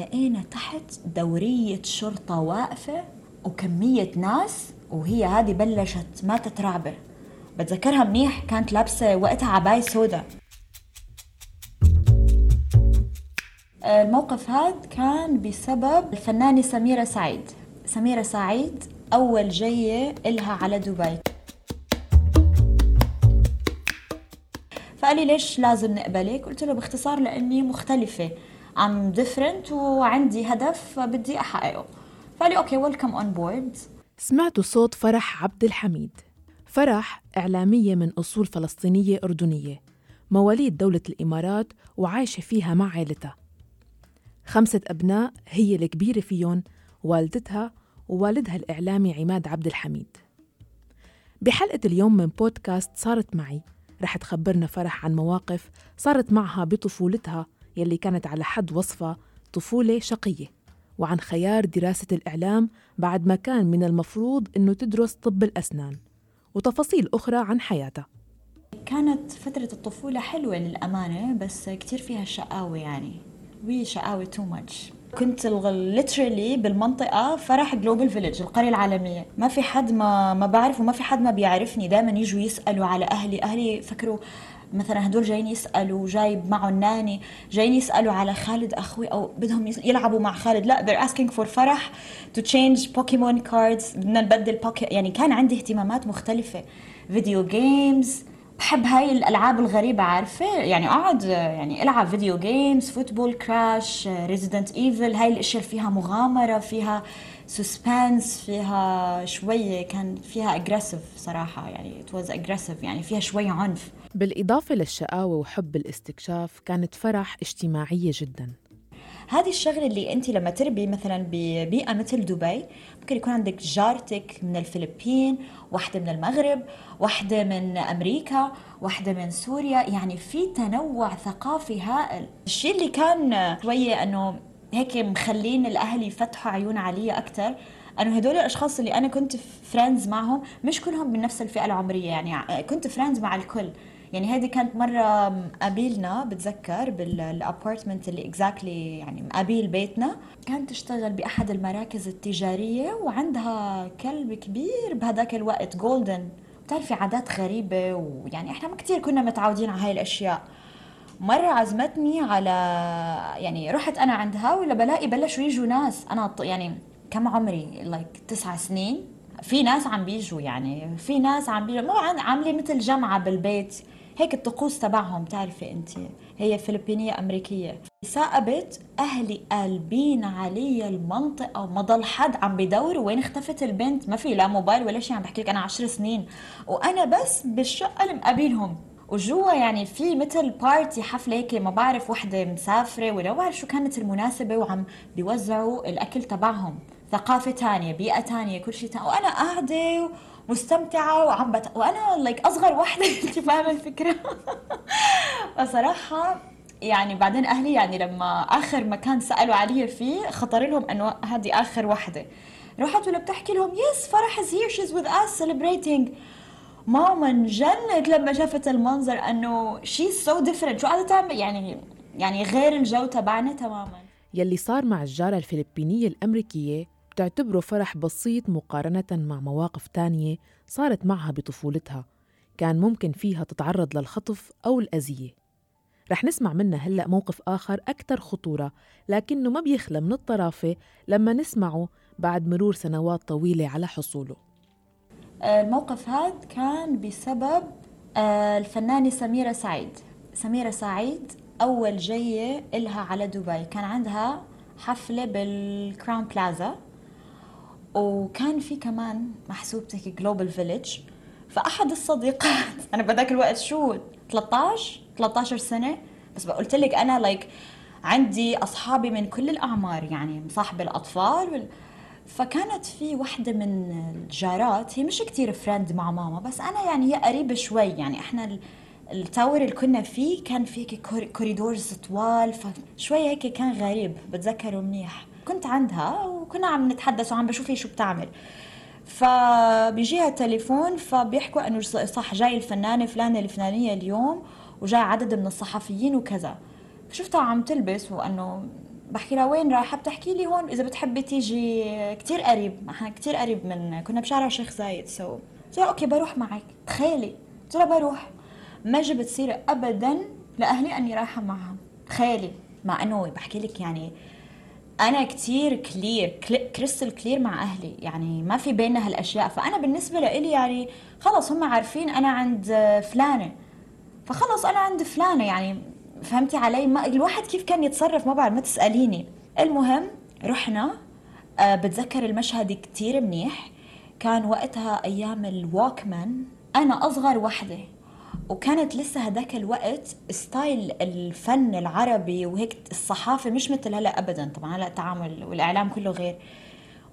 لقينا تحت دورية شرطة واقفة وكمية ناس وهي هذه بلشت ما تترعبر بتذكرها منيح؟ كانت لابسة وقتها عباية سودا الموقف هذا كان بسبب الفنانة سميرة سعيد. سميرة سعيد أول جية إلها على دبي. فقال لي ليش لازم نقبلك؟ قلت له باختصار لأني مختلفة. I'm different وعندي هدف بدي أحققه. فقال okay welcome on board سمعتوا صوت فرح عبد الحميد. فرح إعلامية من أصول فلسطينية أردنية. مواليد دولة الإمارات وعايشة فيها مع عائلتها. خمسة أبناء هي الكبيرة فيهم والدتها ووالدها الإعلامي عماد عبد الحميد. بحلقة اليوم من بودكاست صارت معي. رح تخبرنا فرح عن مواقف صارت معها بطفولتها يلي كانت على حد وصفها طفولة شقية وعن خيار دراسة الإعلام بعد ما كان من المفروض أنه تدرس طب الأسنان وتفاصيل أخرى عن حياتها. كانت فترة الطفولة حلوة للأمانة بس كتير فيها شقاوة يعني. وي شقاوة too much كنت literally بالمنطقة فرح Global Village القرية العالمية. ما في حد ما ما بعرف وما في حد ما بيعرفني. دائما يجوا يسألوا على أهلي أهلي فكروا مثلا هدول جايين يسألوا جايب معه ال nanny جايين يسألوا على خالد أخوي أو بدهم يلعبوا مع خالد. لا they're asking for فرح to change Pokémon cards بدنا نبدل بوكي يعني كان عندي اهتمامات مختلفة. video games بحب هاي الألعاب الغريبة عارفة؟ يعني أقعد يعني ألعب video games football Crash Resident Evil هاي الأشياء فيها مغامرة فيها suspense فيها شوية كان فيها aggressive صراحة. يعني it was aggressive يعني فيها شوية عنف. بالإضافة للشقاوة وحب الاستكشاف كانت فرح اجتماعية جدا. هذه الشغلة اللي أنت لما تربي مثلا ببيئة مثل دبي ممكن يكون عندك جارتك من الفلبين واحدة من المغرب واحدة من أمريكا واحدة من سوريا. يعني في تنوع ثقافي هائل. الشيء اللي كان شوية إنه هيك مخلين الأهل يفتحوا عيون علي أكثر إنه هدول الأشخاص اللي أنا كنت friends معهم مش كلهم من نفس الفئة العمرية. يعني كنت friends مع الكل. يعني هذه كانت مرة قابلنا بتذكر بال apartment اللي exactly يعني مقابل بيتنا. كانت تشتغل بأحد المراكز التجارية وعندها كلب كبير بهذاك الوقت golden بتعرفي عادات غريبة ويعني إحنا ما كثير كنا متعودين على هاي الأشياء. مرة عزمتني على يعني رحت أنا عندها ولا بلاقي بلشوا يجوا ناس. أنا يعني كم عمري؟ like تسعة سنين. في ناس عم بيجوا يعني في ناس عم بيجوا. مو عاملة مثل جمعة بالبيت. هيك الطقوس تبعهم تعرفي انت هي فلبينية أمريكية. ثاقبت أهلي قلبين علي المنطقة وما ضل حد عم بدور وين اختفت البنت. ما في لا موبايل ولا شيء عم بحكي لك أنا عشر سنين. وأنا بس بالشقة اللي مقابلهم. وجوا يعني في مثل بارتي حفلة هيك ما بعرف وحدة مسافرة ولا بعرف شو كانت المناسبة وعم بيوزعوا الأكل تبعهم. ثقافة تانية بيئة تانية كل شيء تاني وأنا قاعدة مستمتعة وعم بت... وأنا like أصغر وحده أنت فاهمة الفكرة؟ فصراحة يعني بعدين أهلي يعني لما آخر مكان سألوا علي فيه خطر لهم إنه هذه آخر وحده رحت ولا بتحكي لهم yes فرح is here she's with us celebrating ماما انجنت لما شافت المنظر إنه شي so different شو قاعدة تعمل؟ يعني يعني غير الجو تبعنا تماما. يلي صار مع الجارة الفلبينية الأمريكية بتعتبره فرح بسيط مقارنة مع مواقف تانية صارت معها بطفولتها. كان ممكن فيها تتعرض للخطف أو الأذية. رح نسمع منها هلأ موقف آخر أكثر خطورة لكنه ما بيخلى من الطرافة لما نسمعه بعد مرور سنوات طويلة على حصوله. الموقف هذا كان بسبب آه، الفنانة سميرة سعيد. سميرة سعيد أول جية إلها على دبي. كان عندها حفلة بالكراون بلازا. وكان في كمان محسوبتك جلوبال فيليج فأحد الصديقات أنا بذاك الوقت شو 13 13 سنة بس قلت لك أنا like عندي أصحابي من كل الأعمار يعني مصاحبة الأطفال فكانت في وحدة من الجارات هي مش كتير friend مع ماما بس أنا يعني هي قريبة شوي يعني إحنا ال tower اللي كنا فيه كان في corridors طوال فشوي هيك كان غريب بتذكره منيح. كنت عندها وكنا عم نتحدث وعم بشوف هي شو بتعمل. فبيجيها تليفون فبيحكوا إنه صح جاي الفنانة فلانة الفلانية اليوم وجاي عدد من الصحفيين وكذا. شفتها عم تلبس وإنه بحكي لها وين رايحة؟ بتحكي لي هون إذا بتحبي تيجي كتير قريب. إحنا كتير قريب من كنا بشارع شيخ زايد so قلت لها okay بروح معك. تخيلي. قلت لها بروح. ما جبت سيرة ابدا لأهلي إني رايحة معهم. تخيلي. مع إنه بحكي لك يعني أنا كتير clear crystal clear مع أهلي. يعني ما في بيننا هالأشياء. فأنا بالنسبة لإلي يعني خلص هم عارفين أنا عند فلانة. فخلص أنا عند فلانة. يعني فهمتي علي؟ ما الواحد كيف كان يتصرف؟ ما بعرف ما تسأليني. المهم رحنا أه بتذكر المشهد كتير منيح. كان وقتها أيام ال Walkman. أنا أصغر وحدة. وكانت لسه هذاك الوقت style الفن العربي وهيك الصحافة مش مثل هلا ابدا. طبعا هلا التعامل والإعلام كله غير.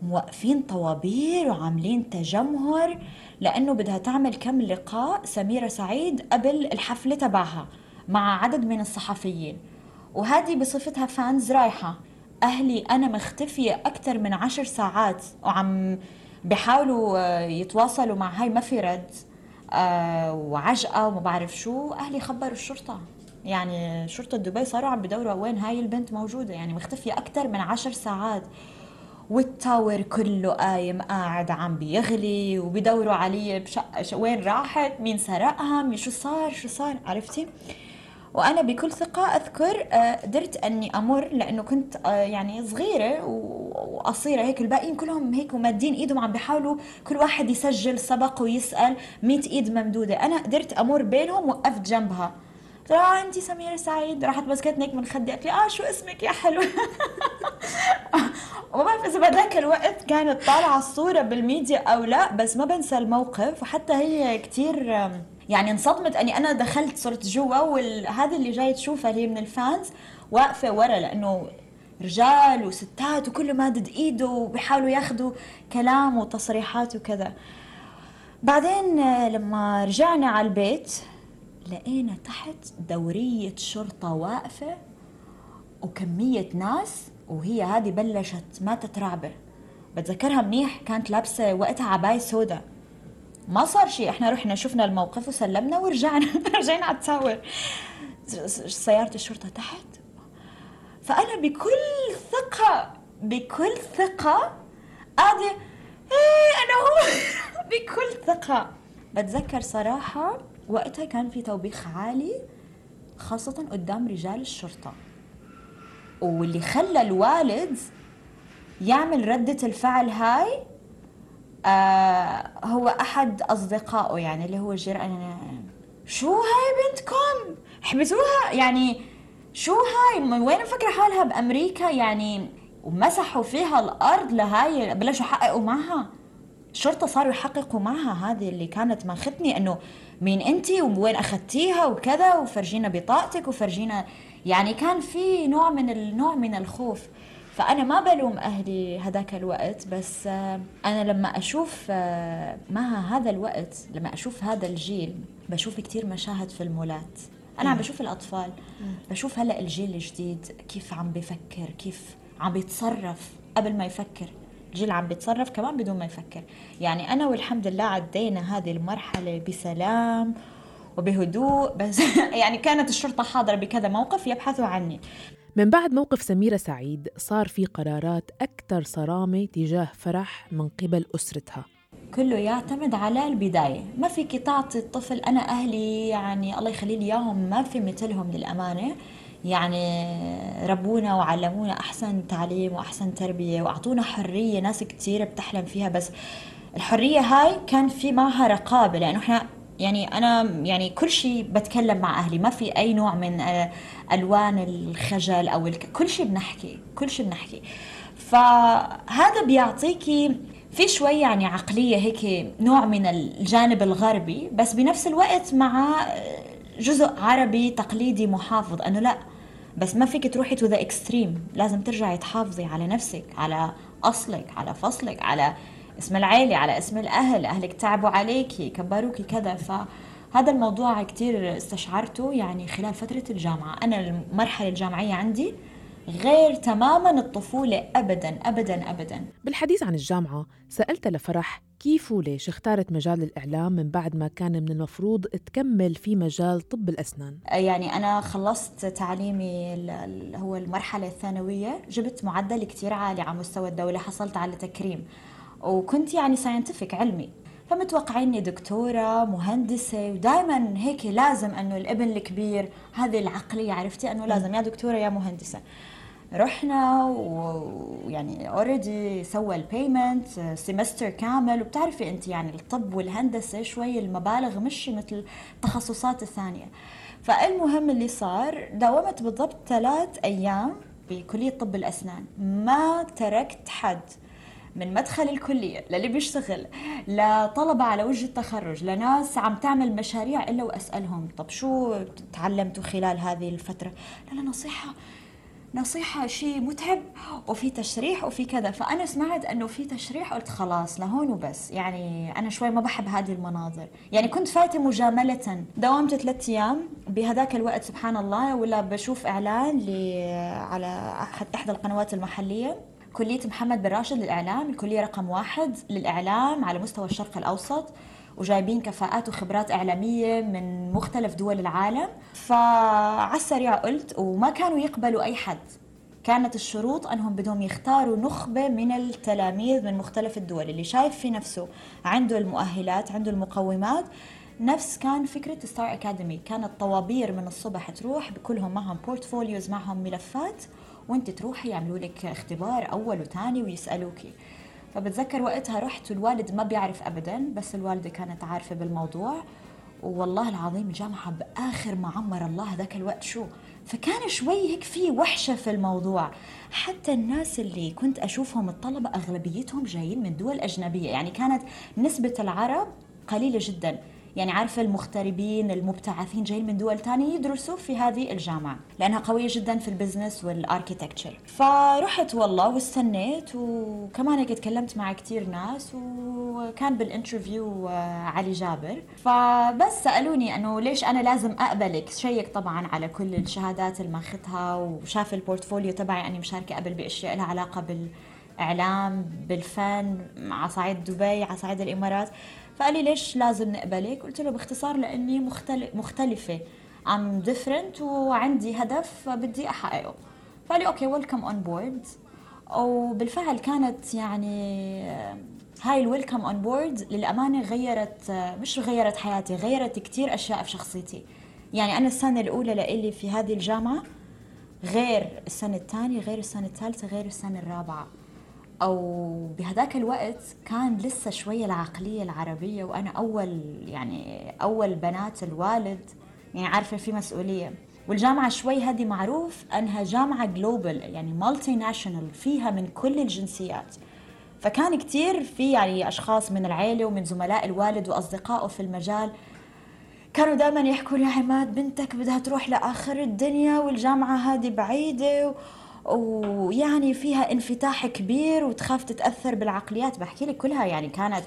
موقفين طوابير وعاملين تجمهر لأنه بدها تعمل كم لقاء سميرة سعيد قبل الحفلة تبعها مع عدد من الصحفيين. وهذه بصفتها fans رايحة. أهلي أنا مختفية أكثر من عشر ساعات وعم بحاولوا يتواصلوا مع هاي ما في رد. آه وعجقة وما بعرف شو. أهلي خبروا الشرطة. يعني شرطة دبي صاروا عم بدوروا وين هاي البنت موجودة؟ يعني مختفية أكثر من عشر ساعات. والتاور كله قايم قاعد عم بيغلي وبيدوروا علي بشقة وين راحت؟ مين سرقها؟ شو صار؟ شو صار؟ عرفتي؟ وأنا بكل ثقة أذكر آه، قدرت أني أمر لأنه كنت آه، يعني صغيرة وقصيره هيك الباقيين كلهم هيك ومادين إيدهم عم بيحاولوا كل واحد يسجل سبق ويسأل 100 إيد ممدودة. أنا قدرت أمر بينهم وقفت جنبها. لها آه انت سميرة سعيد. راحت مسكتني هيك من خدي قالت لي آه شو اسمك يا حلو؟ وما بعرف إذا بهذاك الوقت كانت طالعة الصورة بالميديا أو لا بس ما بنسى الموقف. وحتى هي كثير يعني انصدمت أني أنا دخلت صرت جوا وهذا اللي جاي تشوفها اللي من الفانز واقفة ورا لأنه رجال وستات وكله مادد إيده وبيحاولوا ياخذوا كلام وتصريحات وكذا. بعدين لما رجعنا على البيت لقينا تحت دورية شرطة واقفة وكمية ناس وهي هذه بلشت ما تترعبر. بتذكرها منيح كانت لابسة وقتها عباية سوداء ما صار شيء إحنا رحنا شفنا الموقف وسلمنا ورجعنا. رجعنا على التاور. سيارة الشرطة تحت فأنا بكل ثقة بكل ثقة قاعدة إيه أنا هو بكل ثقة. بتذكر صراحة وقتها كان في توبيخ عالي خاصة قدام رجال الشرطة. واللي خلى الوالد يعمل ردة الفعل هاي آه هو أحد أصدقائه يعني اللي هو جيران شو هاي بنتكم؟ حبسوها يعني شو هاي؟ وين مفكره حالها بأمريكا يعني؟ ومسحوا فيها الأرض لهاي بلشوا يحققوا معها. الشرطة صاروا يحققوا معها هذه اللي كانت ماخذتني إنه مين انت وين أخذتيها وكذا وفرجينا بطاقتك وفرجينا يعني كان في نوع من النوع من الخوف. فأنا ما بلوم أهلي هذاك الوقت بس آه، أنا لما أشوف آه، مع هذا الوقت لما أشوف هذا الجيل بشوف كتير مشاهد في المولات. أنا عم بشوف الأطفال بشوف هلأ الجيل الجديد كيف عم بفكر كيف عم بيتصرف قبل ما يفكر. الجيل عم بيتصرف كمان بدون ما يفكر. يعني أنا والحمد لله عدينا هذه المرحلة بسلام وبهدوء بس يعني كانت الشرطة حاضرة بكذا موقف يبحثوا عني. من بعد موقف سميرة سعيد صار في قرارات أكثر صرامة تجاه فرح من قبل أسرتها. كله يعتمد على البداية. ما فيك تعطي الطفل أنا أهلي يعني الله يخلي لي إياهم ما في مثلهم للأمانة. يعني ربونا وعلمونا أحسن تعليم وأحسن تربية وأعطونا حرية ناس كتير بتحلم فيها. بس الحرية هاي كان في معها رقابة لأنه إحنا يعني أنا يعني كل شيء بتكلم مع أهلي. ما في أي نوع من آه، ألوان الخجل أو الك... كل شيء بنحكي كل شيء بنحكي. فهذا بيعطيكي في شوي يعني عقلية هيك نوع من الجانب الغربي بس بنفس الوقت مع جزء عربي تقليدي محافظ. أنه لا بس ما فيك تروحي to the extreme لازم ترجعي تحافظي على نفسك على أصلك على فصلك على اسم العيلة على اسم الأهل. أهلك تعبوا عليكي كبروكي كذا. فهذا الموضوع كتير استشعرته يعني خلال فترة الجامعة. أنا المرحلة الجامعية عندي غير تماما الطفولة. أبدا أبدا أبدا. بالحديث عن الجامعة سألت لفرح كيف وليش اختارت مجال الإعلام من بعد ما كان من المفروض تكمل في مجال طب الأسنان؟ يعني أنا خلصت تعليمي هو المرحلة الثانوية. جبت معدل كتير عالي على مستوى الدولة حصلت على تكريم. وكنت يعني scientific علمي. فمتوقعيني دكتورة مهندسة ودائما هيك لازم إنه الابن الكبير هذه العقلية عرفتي؟ إنه لازم يا دكتورة يا مهندسة. رحنا ويعني already سوى ال payment semester كامل. وبتعرفي أنت يعني الطب والهندسة شوي المبالغ مش مثل التخصصات الثانية. فالمهم اللي صار داومت بالضبط ثلاث أيام بكلية طب الأسنان. ما تركت حد من مدخل الكلية للي بيشتغل لطلبة على وجه التخرج لناس عم تعمل مشاريع إلا وأسألهم طب شو تعلمتوا خلال هذه الفترة؟ لا لا نصيحة نصيحة شيء متعب وفي تشريح وفي كذا. فأنا سمعت أنه في تشريح قلت خلاص لهون وبس. يعني أنا شوي ما بحب هذه المناظر. يعني كنت فايتة مجاملة داومت ثلاثة أيام بهذاك الوقت سبحان الله ولا بشوف إعلان على إحدى القنوات المحلية. كلية محمد بن راشد للإعلام الكلية رقم واحد للإعلام على مستوى الشرق الأوسط. وجايبين كفاءات وخبرات إعلامية من مختلف دول العالم. فعلى السريع قلت وما كانوا يقبلوا أي حد. كانت الشروط أنهم بدهم يختاروا نخبة من التلاميذ من مختلف الدول. اللي شايف في نفسه عنده المؤهلات عنده المقومات. نفس كان فكرة ستار أكاديمي كانت طوابير من الصبح تروح بكلهم معهم portfolios معهم ملفات. وأنت تروحي يعملوا لك اختبار أول وثاني ويسألوكي. فبتذكر وقتها رحت والوالد ما بيعرف ابدا بس الوالدة كانت عارفة بالموضوع. والله العظيم الجامعة بآخر ما عمر الله هذاك الوقت شو فكان شوي هيك في وحشة في الموضوع. حتى الناس اللي كنت أشوفهم الطلبة أغلبيتهم جايين من دول أجنبية يعني كانت نسبة العرب قليلة جدا. يعني عارفة المغتربين المبتعثين جايين من دول تانية يدرسوا في هذه الجامعة لأنها قوية جدا في ال business وال architecture فرحت والله واستنيت وكمان هيك تكلمت مع كتير ناس وكان بال interview آه، علي جابر. فبس سألوني أنه ليش أنا لازم أقبلك؟ check طبعا على كل الشهادات اللي ماخذها وشاف ال portfolio تبعي أني مشاركة قبل بأشياء لها علاقة بالإعلام بالفن على صعيد دبي على صعيد الإمارات. فقال لي ليش لازم نقبلك؟ قلت له باختصار لأني مختلف مختلفة. I'm different وعندي هدف بدي أحققه. فقال لي okay welcome on board وبالفعل كانت يعني هاي ال welcome on board للأمانة غيرت مش غيرت حياتي غيرت كثير أشياء في شخصيتي. يعني أنا السنة الأولى لإلي في هذه الجامعة غير السنة الثانية غير السنة الثالثة غير السنة الرابعة. أو بهذاك الوقت كان لسه شوية العقلية العربية وأنا أول يعني أول بنات الوالد. يعني عارفة في مسؤولية. والجامعة شوي هذه معروف أنها جامعة global يعني multinational فيها من كل الجنسيات. فكان كثير في يعني أشخاص من العيلة ومن زملاء الوالد وأصدقائه في المجال. كانوا دائما يحكوا لي عماد بنتك بدها تروح لآخر الدنيا والجامعة هذه بعيدة ويعني فيها انفتاح كبير وتخاف تتأثر بالعقليات. بحكي لك كلها يعني كانت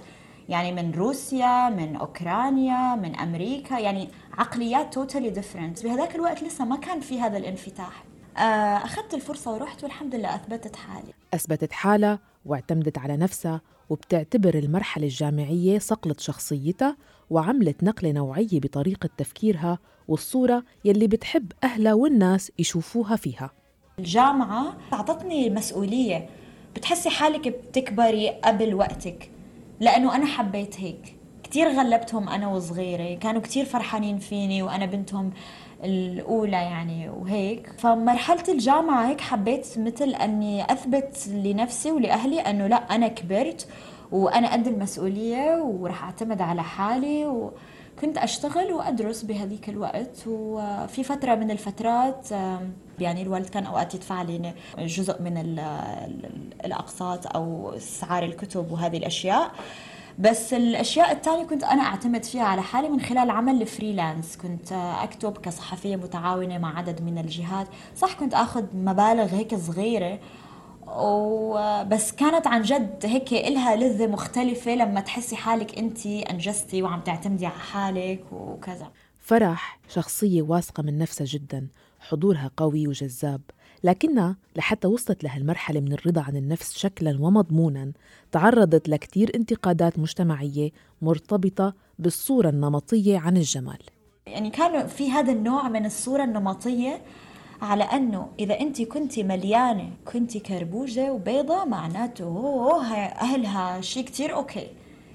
يعني من روسيا من أوكرانيا من أمريكا يعني عقليات توتالي ديفرنت بهذاك الوقت لسه ما كان في هذا الانفتاح. آه، أخذت الفرصة ورحت والحمد لله أثبتت حالي. أثبتت حالها واعتمدت على نفسها وبتعتبر المرحلة الجامعية صقلة شخصيتها وعملت نقلة نوعية بطريقة تفكيرها والصورة يلي بتحب أهلها والناس يشوفوها فيها. الجامعة أعطتني مسؤولية بتحسي حالك بتكبري قبل وقتك لأنه أنا حبيت هيك. كتير غلبتهم أنا وصغيرة كانوا كتير فرحانين فيني وأنا بنتهم الأولى يعني وهيك. فمرحلة الجامعة هيك حبيت مثل أني أثبت لنفسي ولأهلي أنه لأ أنا كبرت وأنا قد المسؤولية وراح أعتمد على حالي و... كنت أشتغل وأدرس بهذيك الوقت وفي فترة من الفترات يعني الوالد كان أوقات يدفع لي جزء من الأقساط أو سعر الكتب وهذه الأشياء. بس الأشياء الثانية كنت أنا أعتمد فيها على حالي من خلال عمل الفريلانس. كنت أكتب كصحفية متعاونة مع عدد من الجهات. صح كنت آخذ مبالغ هيك صغيرة وبس كانت عن جد هيك إلها لذة مختلفة لما تحسي حالك أنت أنجزتي وعم تعتمدي على حالك وكذا. فرح شخصية واثقة من نفسها جدا حضورها قوي وجذاب لكنها لحتى وصلت لهالمرحلة من الرضا عن النفس شكلا ومضمونا تعرضت لكتير انتقادات مجتمعية مرتبطة بالصورة النمطية عن الجمال. يعني كان في هذا النوع من الصورة النمطية على أنه إذا أنت كنت مليانة كنت كربوجة وبيضة معناته أوه أهلها شيء كتير okay.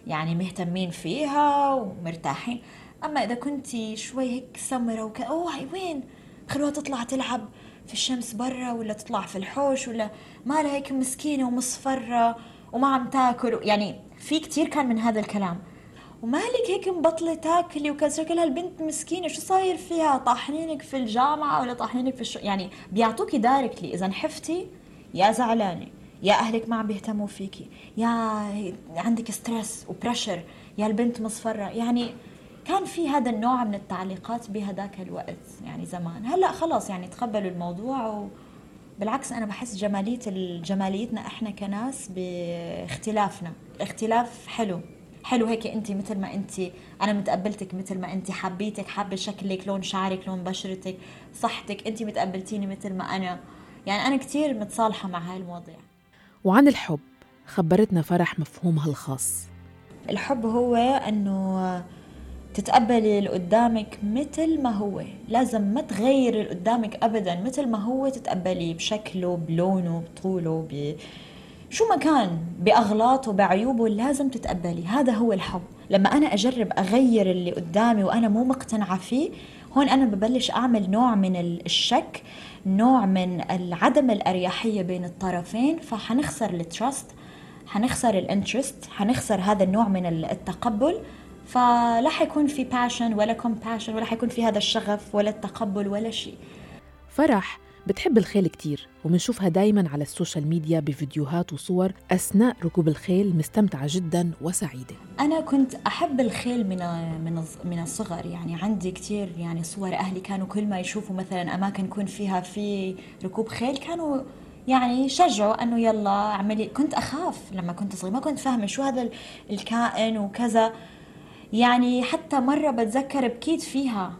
يعني مهتمين فيها ومرتاحين. أما إذا كنت شوي هيك سمرة وك أوه هاي وين؟ خلوها تطلع تلعب في الشمس برا ولا تطلع في الحوش ولا مالها هيك مسكينة ومصفرة وما عم تاكل. يعني في كتير كان من هذا الكلام. ومالك هيك مبطلة تاكلي وكذا؟ شكلها البنت مسكينة شو صاير فيها؟ طاحنينك في الجامعة ولا طاحنينك في الشو يعني بيعطوكي directly إذا نحفتي يا زعلانة يا أهلك ما عم بيهتموا فيكي يا عندك stress و pressure يا البنت مصفرة. يعني كان في هذا النوع من التعليقات بهذاك الوقت يعني زمان. هلأ خلص يعني تقبلوا الموضوع و بالعكس أنا بحس جمالية جماليتنا إحنا كناس باختلافنا. الاختلاف حلو. حلو هيك انت مثل ما انت أنا متقبلتك مثل ما انت حبيتك حابة شكلك لون شعرك لون بشرتك صحتك انت متقبلتيني مثل ما أنا. يعني أنا كثير متصالحة مع هاي المواضيع. وعن الحب خبرتنا فرح مفهومها الخاص. الحب هو إنه تتقبلي اللي قدامك مثل ما هو. لازم ما تغيري اللي قدامك ابدا مثل ما هو تتقبليه بشكله بلونه بطوله ب... شو ما كان باغلاطه بعيوبه لازم تتقبلي. هذا هو الحب لما أنا أجرب أغير اللي قدامي وأنا مو مقتنعة فيه هون أنا ببلش أعمل نوع من الشك نوع من عدم الأريحية بين الطرفين فحنخسر ال trust حنخسر ال interest حنخسر هذا النوع من التقبل. فلا حيكون في passion ولا compassion ولا حيكون في هذا الشغف ولا التقبل ولا شيء. فرح بتحب الخيل كتير ومنشوفها دايما على ال social media بفيديوهات وصور أثناء ركوب الخيل مستمتعة جدا وسعيدة. أنا كنت أحب الخيل من من من الصغر يعني عندي كتير يعني صور أهلي كانوا كل ما يشوفوا مثلا أماكن يكون فيها في ركوب خيل كانوا يعني شجعوا إنه يلا أعملي. كنت أخاف لما كنت صغيرة ما كنت فاهمة شو هذا الكائن وكذا. يعني حتى مرة بتذكر بكيت فيها.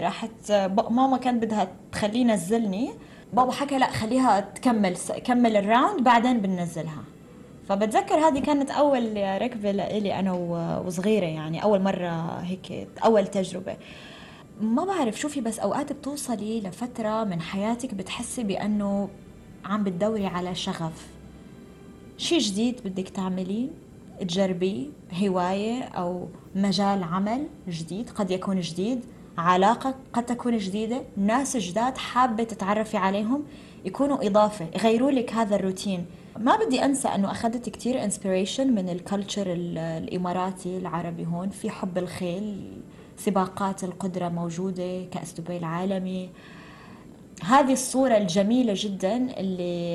راحت ماما كانت بدها تخليه ينزلني. بابا حكى لا خليها تكمل كمل الراوند بعدين بننزلها. فبتذكر هذه كانت أول ركبة لإلي أنا وصغيرة يعني أول مرة هيك أول تجربة. ما بعرف شوفي بس أوقات بتوصلي لفترة من حياتك بتحسي بأنه عم بتدوري على شغف. شيء جديد بدك تعمليه؟ تجربيه هواية أو مجال عمل جديد قد يكون جديد؟ علاقة قد تكون جديدة ناس جداد حابة تتعرفي عليهم يكونوا إضافة يغيروا لك هذا الروتين. ما بدي أنسى أنه أخذت كتير inspiration من ال culture الإماراتي العربي هون في حب الخيل سباقات القدرة موجودة كأس دبي العالمي. هذه الصورة الجميلة جدا اللي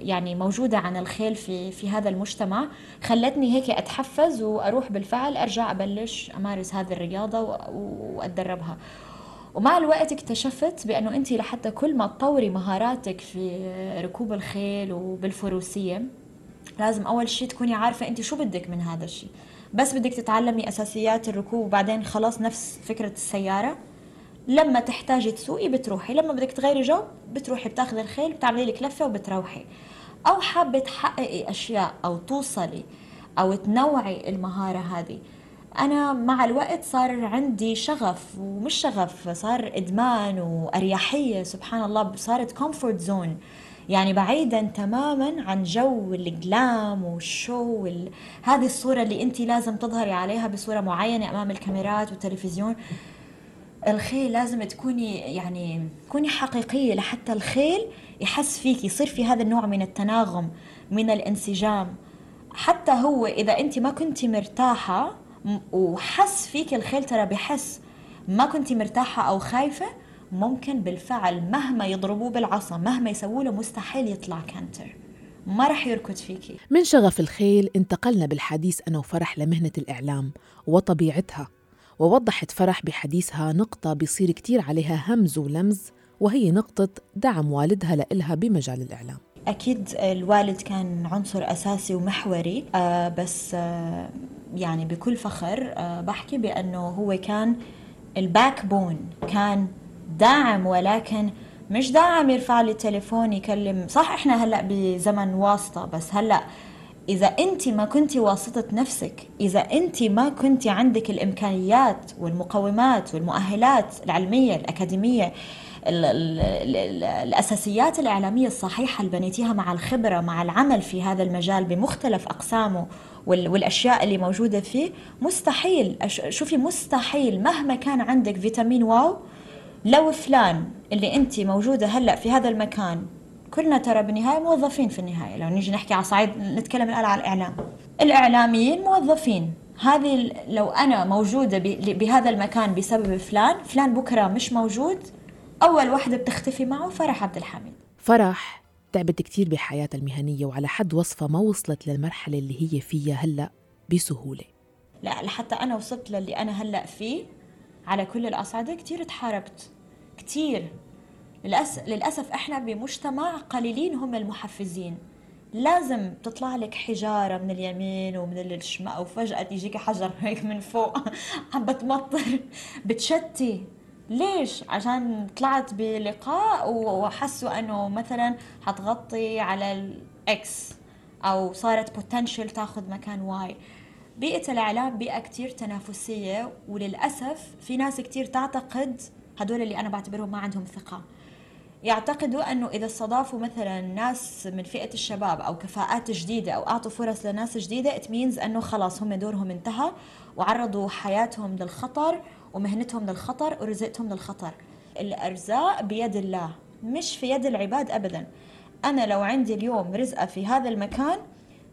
يعني موجودة عن الخيل في في هذا المجتمع خلتني هيك أتحفز وأروح بالفعل أرجع أبلش أمارس هذه الرياضة وأتدربها. ومع الوقت اكتشفت بأنه أنت لحتى كل ما تطوري مهاراتك في ركوب الخيل وبالفروسية لازم أول شيء تكوني عارفة أنت شو بدك من هذا الشيء بس بدك تتعلمي أساسيات الركوب وبعدين خلاص نفس فكرة السيارة. لما تحتاجي تسوقي بتروحي لما بدك تغيري جو بتروحي بتاخذي الخيل بتعملي لك لفة وبتروحي. أو حابة تحققي أشياء أو توصلي أو تنوعي المهارة هذه. أنا مع الوقت صار عندي شغف ومش شغف صار إدمان وأريحية سبحان الله صارت comfort zone يعني بعيدا تماما عن جو ال glam وال show وال... هذه الصورة اللي انت لازم تظهري عليها بصورة معينة أمام الكاميرات والتلفزيون. الخيل لازم تكوني يعني تكوني حقيقية لحتى الخيل يحس فيك يصير في هذا النوع من التناغم من الانسجام. حتى هو إذا أنت ما كنت مرتاحة وحس فيك الخيل ترى بحس ما كنت مرتاحة أو خايفة ممكن بالفعل مهما يضربوه بالعصا مهما يسووا له مستحيل يطلع كانتر ما رح يركض فيكي. من شغف الخيل انتقلنا بالحديث أنا وفرح لمهنة الإعلام وطبيعتها. ووضحت فرح بحديثها نقطة بيصير كتير عليها همز ولمز وهي نقطة دعم والدها لإلها بمجال الإعلام. أكيد الوالد كان عنصر أساسي ومحوري آه بس آه يعني بكل فخر آه بحكي بأنه هو كان ال backbone كان داعم ولكن مش داعم يرفع لي تليفون يكلم. صح إحنا هلأ بزمن واسطة بس هلأ إذا أنت ما كنتي واسطة نفسك إذا أنت ما كنتي عندك الإمكانيات والمقومات والمؤهلات العلمية الأكاديمية ال ال ال الأساسيات الإعلامية الصحيحة اللي بنيتيها مع الخبرة مع العمل في هذا المجال بمختلف أقسامه والأشياء اللي موجودة فيه مستحيل. شوفي مستحيل. مهما كان عندك فيتامين واو لو فلان اللي أنت موجودة هلأ في هذا المكان كلنا ترى بالنهاية موظفين في النهاية. لو نيجي نحكي على صعيد نتكلم الآن على الإعلام. الإعلاميين موظفين. هذه لو أنا موجودة بهذا المكان بسبب فلان فلان بكرة مش موجود أول وحدة بتختفي معه فرح عبد الحميد. فرح تعبت كتير بحياتها المهنية وعلى حد وصفها ما وصلت للمرحلة اللي هي فيها هلأ بسهولة. لا لحتى أنا وصلت للي أنا هلأ فيه على كل الأصعدة كتير تحاربت. كتير للأسف, إحنا بمجتمع قليلين هم المحفزين. لازم تطلع لك حجارة من اليمين ومن الشمال وفجأة يجيك حجر هيك من فوق عم بتمطر. بتشتي. ليش؟ عشان طلعت بلقاء وحسوا إنه مثلا حتغطي على ال X أو صارت potential تاخذ مكان Y. بيئة الإعلام بيئة كتير تنافسية وللأسف في ناس كتير تعتقد هدول اللي أنا بعتبرهم ما عندهم ثقة. يعتقدوا أنه إذا استضافوا مثلا ناس من فئة الشباب أو كفاءات جديدة أو أعطوا فرص لناس جديدة it means أنه خلاص هم دورهم انتهى وعرضوا حياتهم للخطر ومهنتهم للخطر ورزقتهم للخطر. الأرزاق بيد الله مش في يد العباد أبدا. أنا لو عندي اليوم رزقة في هذا المكان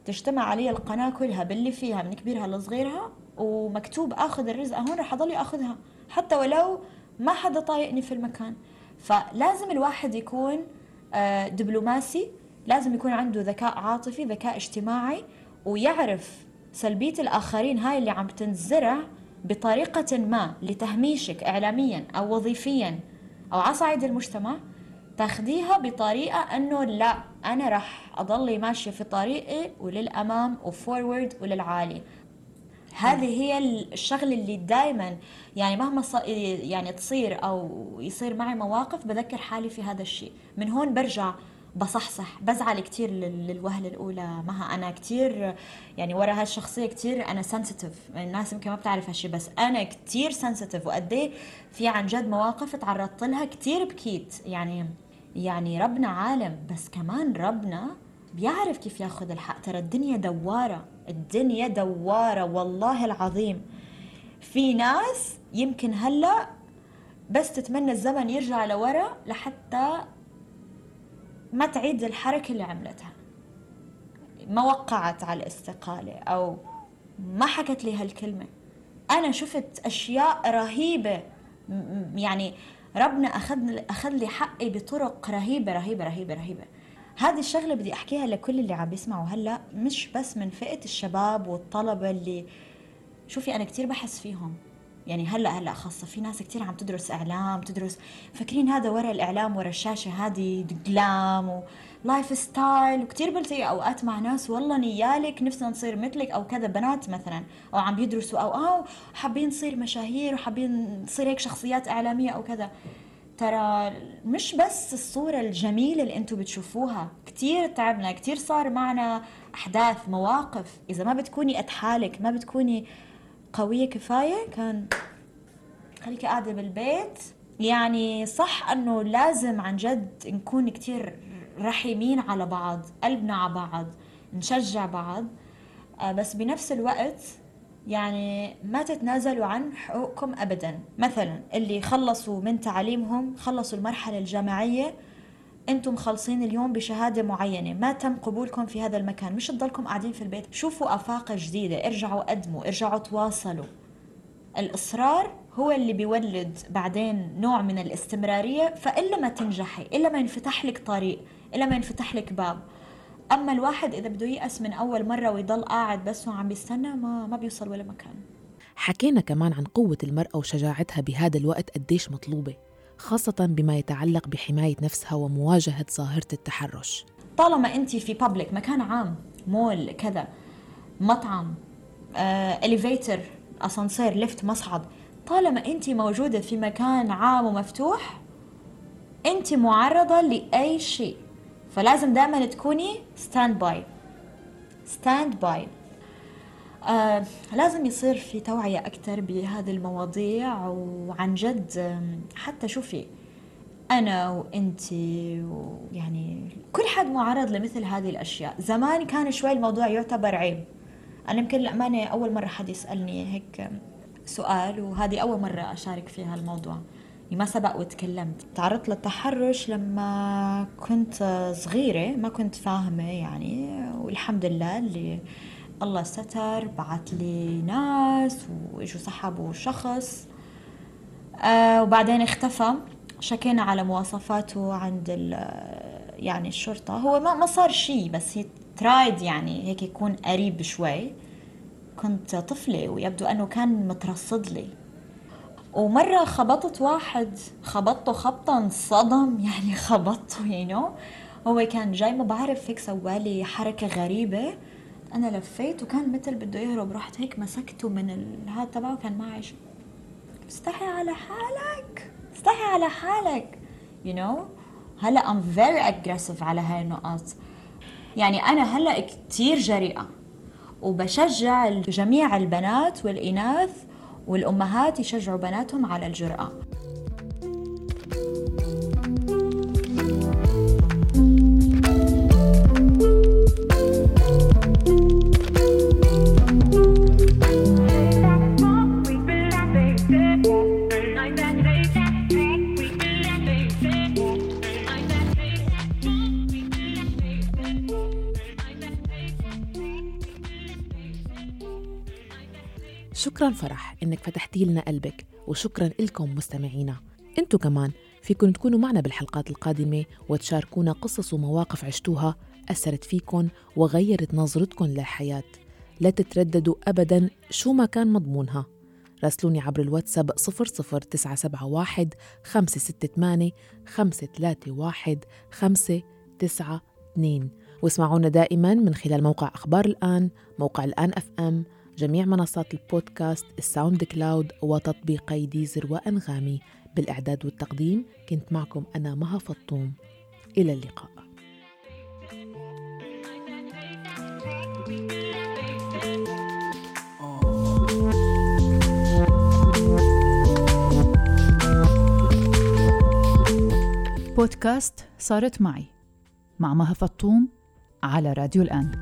تجتمع علي القناة كلها باللي فيها من كبيرها لصغيرها ومكتوب آخذ الرزقة هون رح أضل أخذها. حتى ولو ما حدا طايقني في المكان. فلازم الواحد يكون آه، دبلوماسي لازم يكون عنده ذكاء عاطفي ذكاء اجتماعي ويعرف سلبية الآخرين هاي اللي عم تنزرع بطريقة ما لتهميشك إعلاميا أو وظيفيا أو على صعيد المجتمع تاخديها بطريقة أنه لا أنا رح أضلي ماشية في طريقي وللأمام وفورورد وللعالي. هذه هي الشغله اللي دائما يعني مهما ص... يعني تصير أو يصير معي مواقف بذكر حالي في هذا الشيء. من هون برجع بصحصح بزعل كثير للوهلة الأولى. مها أنا كثير يعني ورا هالشخصية كثير أنا سنسيتيف الناس يمكن ما بتعرف هالشيء بس أنا كثير سنسيتيف وقد إيه في عن جد مواقف تعرضت لها كثير بكيت. يعني يعني ربنا عالم بس كمان ربنا بيعرف كيف ياخذ الحق. ترى الدنيا دوارة. الدنيا دوارة والله العظيم. في ناس يمكن هلا بس تتمنى الزمن يرجع لورا لحتى ما تعيد الحركة اللي عملتها. ما وقعت على الاستقالة أو ما حكت لي هالكلمة. أنا شفت أشياء رهيبة. يعني ربنا أخذ أخذ لي حقي بطرق رهيبة رهيبة رهيبة رهيبة. هذه الشغلة بدي أحكيها لكل اللي عم بيسمعوا هلأ مش بس من فئة الشباب والطلبة اللي شوفي أنا كتير بحس فيهم. يعني هلأ هلأ خاصة في ناس كثير عم تدرس إعلام تدرس فاكرين هذا ورا الإعلام ورا الشاشة هذه جلام ولايف ستايل وكثير بلتقي أوقات مع ناس والله نيالك نفسنا نصير مثلك أو كذا بنات مثلا أو عم بيدرسوا أو آه حابين نصير مشاهير وحابين نصير هيك شخصيات إعلامية أو كذا. ترى مش بس الصورة الجميلة اللي أنتم بتشوفوها كتير تعبنا كتير صار معنا أحداث مواقف. إذا ما بتكوني قد حالك ما بتكوني قوية كفاية كان خليكي قاعدة بالبيت. يعني صح إنه لازم عن جد نكون كتير رحيمين على بعض قلبنا على بعض نشجع بعض. آه، بس بنفس الوقت يعني ما تتنازلوا عن حقوقكم ابدا. مثلا اللي خلصوا من تعليمهم خلصوا المرحلة الجامعية أنتم خلصين اليوم بشهادة معينة. ما تم قبولكم في هذا المكان. مش تضلكم قاعدين في البيت. شوفوا افاق جديدة. ارجعوا قدموا. ارجعوا تواصلوا. الإصرار هو اللي بيولد بعدين نوع من الاستمرارية فإلا ما تنجحي إلا ما ينفتح لك طريق إلا ما ينفتح لك باب. أما الواحد إذا بده ييأس من أول مرة ويضل قاعد بس وعم بيستنى ما ما بيوصل ولا مكان. حكينا كمان عن قوة المرأة وشجاعتها بهذا الوقت قديش مطلوبة خاصة بما يتعلق بحماية نفسها ومواجهة ظاهرة التحرش. طالما أنت في public مكان عام مول كذا مطعم elevator آه، أسانسير lift مصعد طالما انت موجودة في مكان عام ومفتوح انت معرضة لأي شيء. فلازم دائما تكوني standby standby آه لازم يصير في توعية أكثر بهذه المواضيع وعن جد حتى شوفي أنا وأنتي ويعني كل حد معرض لمثل هذه الأشياء. زمان كان شوي الموضوع يعتبر عيب. أنا يمكن الأمانة أول مرة حد يسألني هيك سؤال وهذه أول مرة أشارك فيها الموضوع. ما سبق وتكلمت تعرضت للتحرش لما كنت صغيرة ما كنت فاهمة يعني والحمد لله اللي الله ستر بعت لي ناس وإجوا سحبوا شخص. آه وبعدين اختفى. شكينا على مواصفاته عند يعني الشرطة. هو ما ما صار شيء بس هي ترايد يعني هيك يكون قريب شوي. كنت طفلة ويبدو أنه كان مترصد لي. ومرة خبطت واحد خبطته خبطة انصدم. يعني خبطته يو know. هو كان جاي ما بعرف هيك سوالي حركة غريبة. أنا لفيت وكان مثل بده يهرب رحت هيك مسكته من هذا تبعه كان معي. ش- استحي على حالك استحي على حالك you know. هلا I'm very aggressive على هاي النقاط. يعني أنا هلا كتير جريئة وبشجع جميع البنات والإناث والأمهات يشجعوا بناتهم على الجرأة. شكرا فرح إنك فتحتي لنا قلبك وشكرا لكم مستمعينا. إنتو كمان فيكن تكونوا معنا بالحلقات القادمة وتشاركونا قصص ومواقف عشتوها أثرت فيكن وغيرت نظرتكن للحياة. لا تترددوا أبدا شو ما كان مضمونها. راسلوني عبر الواتساب 00971 568 531 592 واسمعونا دائما من خلال موقع أخبار الآن موقع الآن FM جميع منصات البودكاست ال SoundCloud وتطبيقي Deezer وأنغامي. بالإعداد والتقديم كنت معكم أنا مها فطوم. إلى اللقاء. بودكاست صارت معي مع مها فطوم على راديو الآن.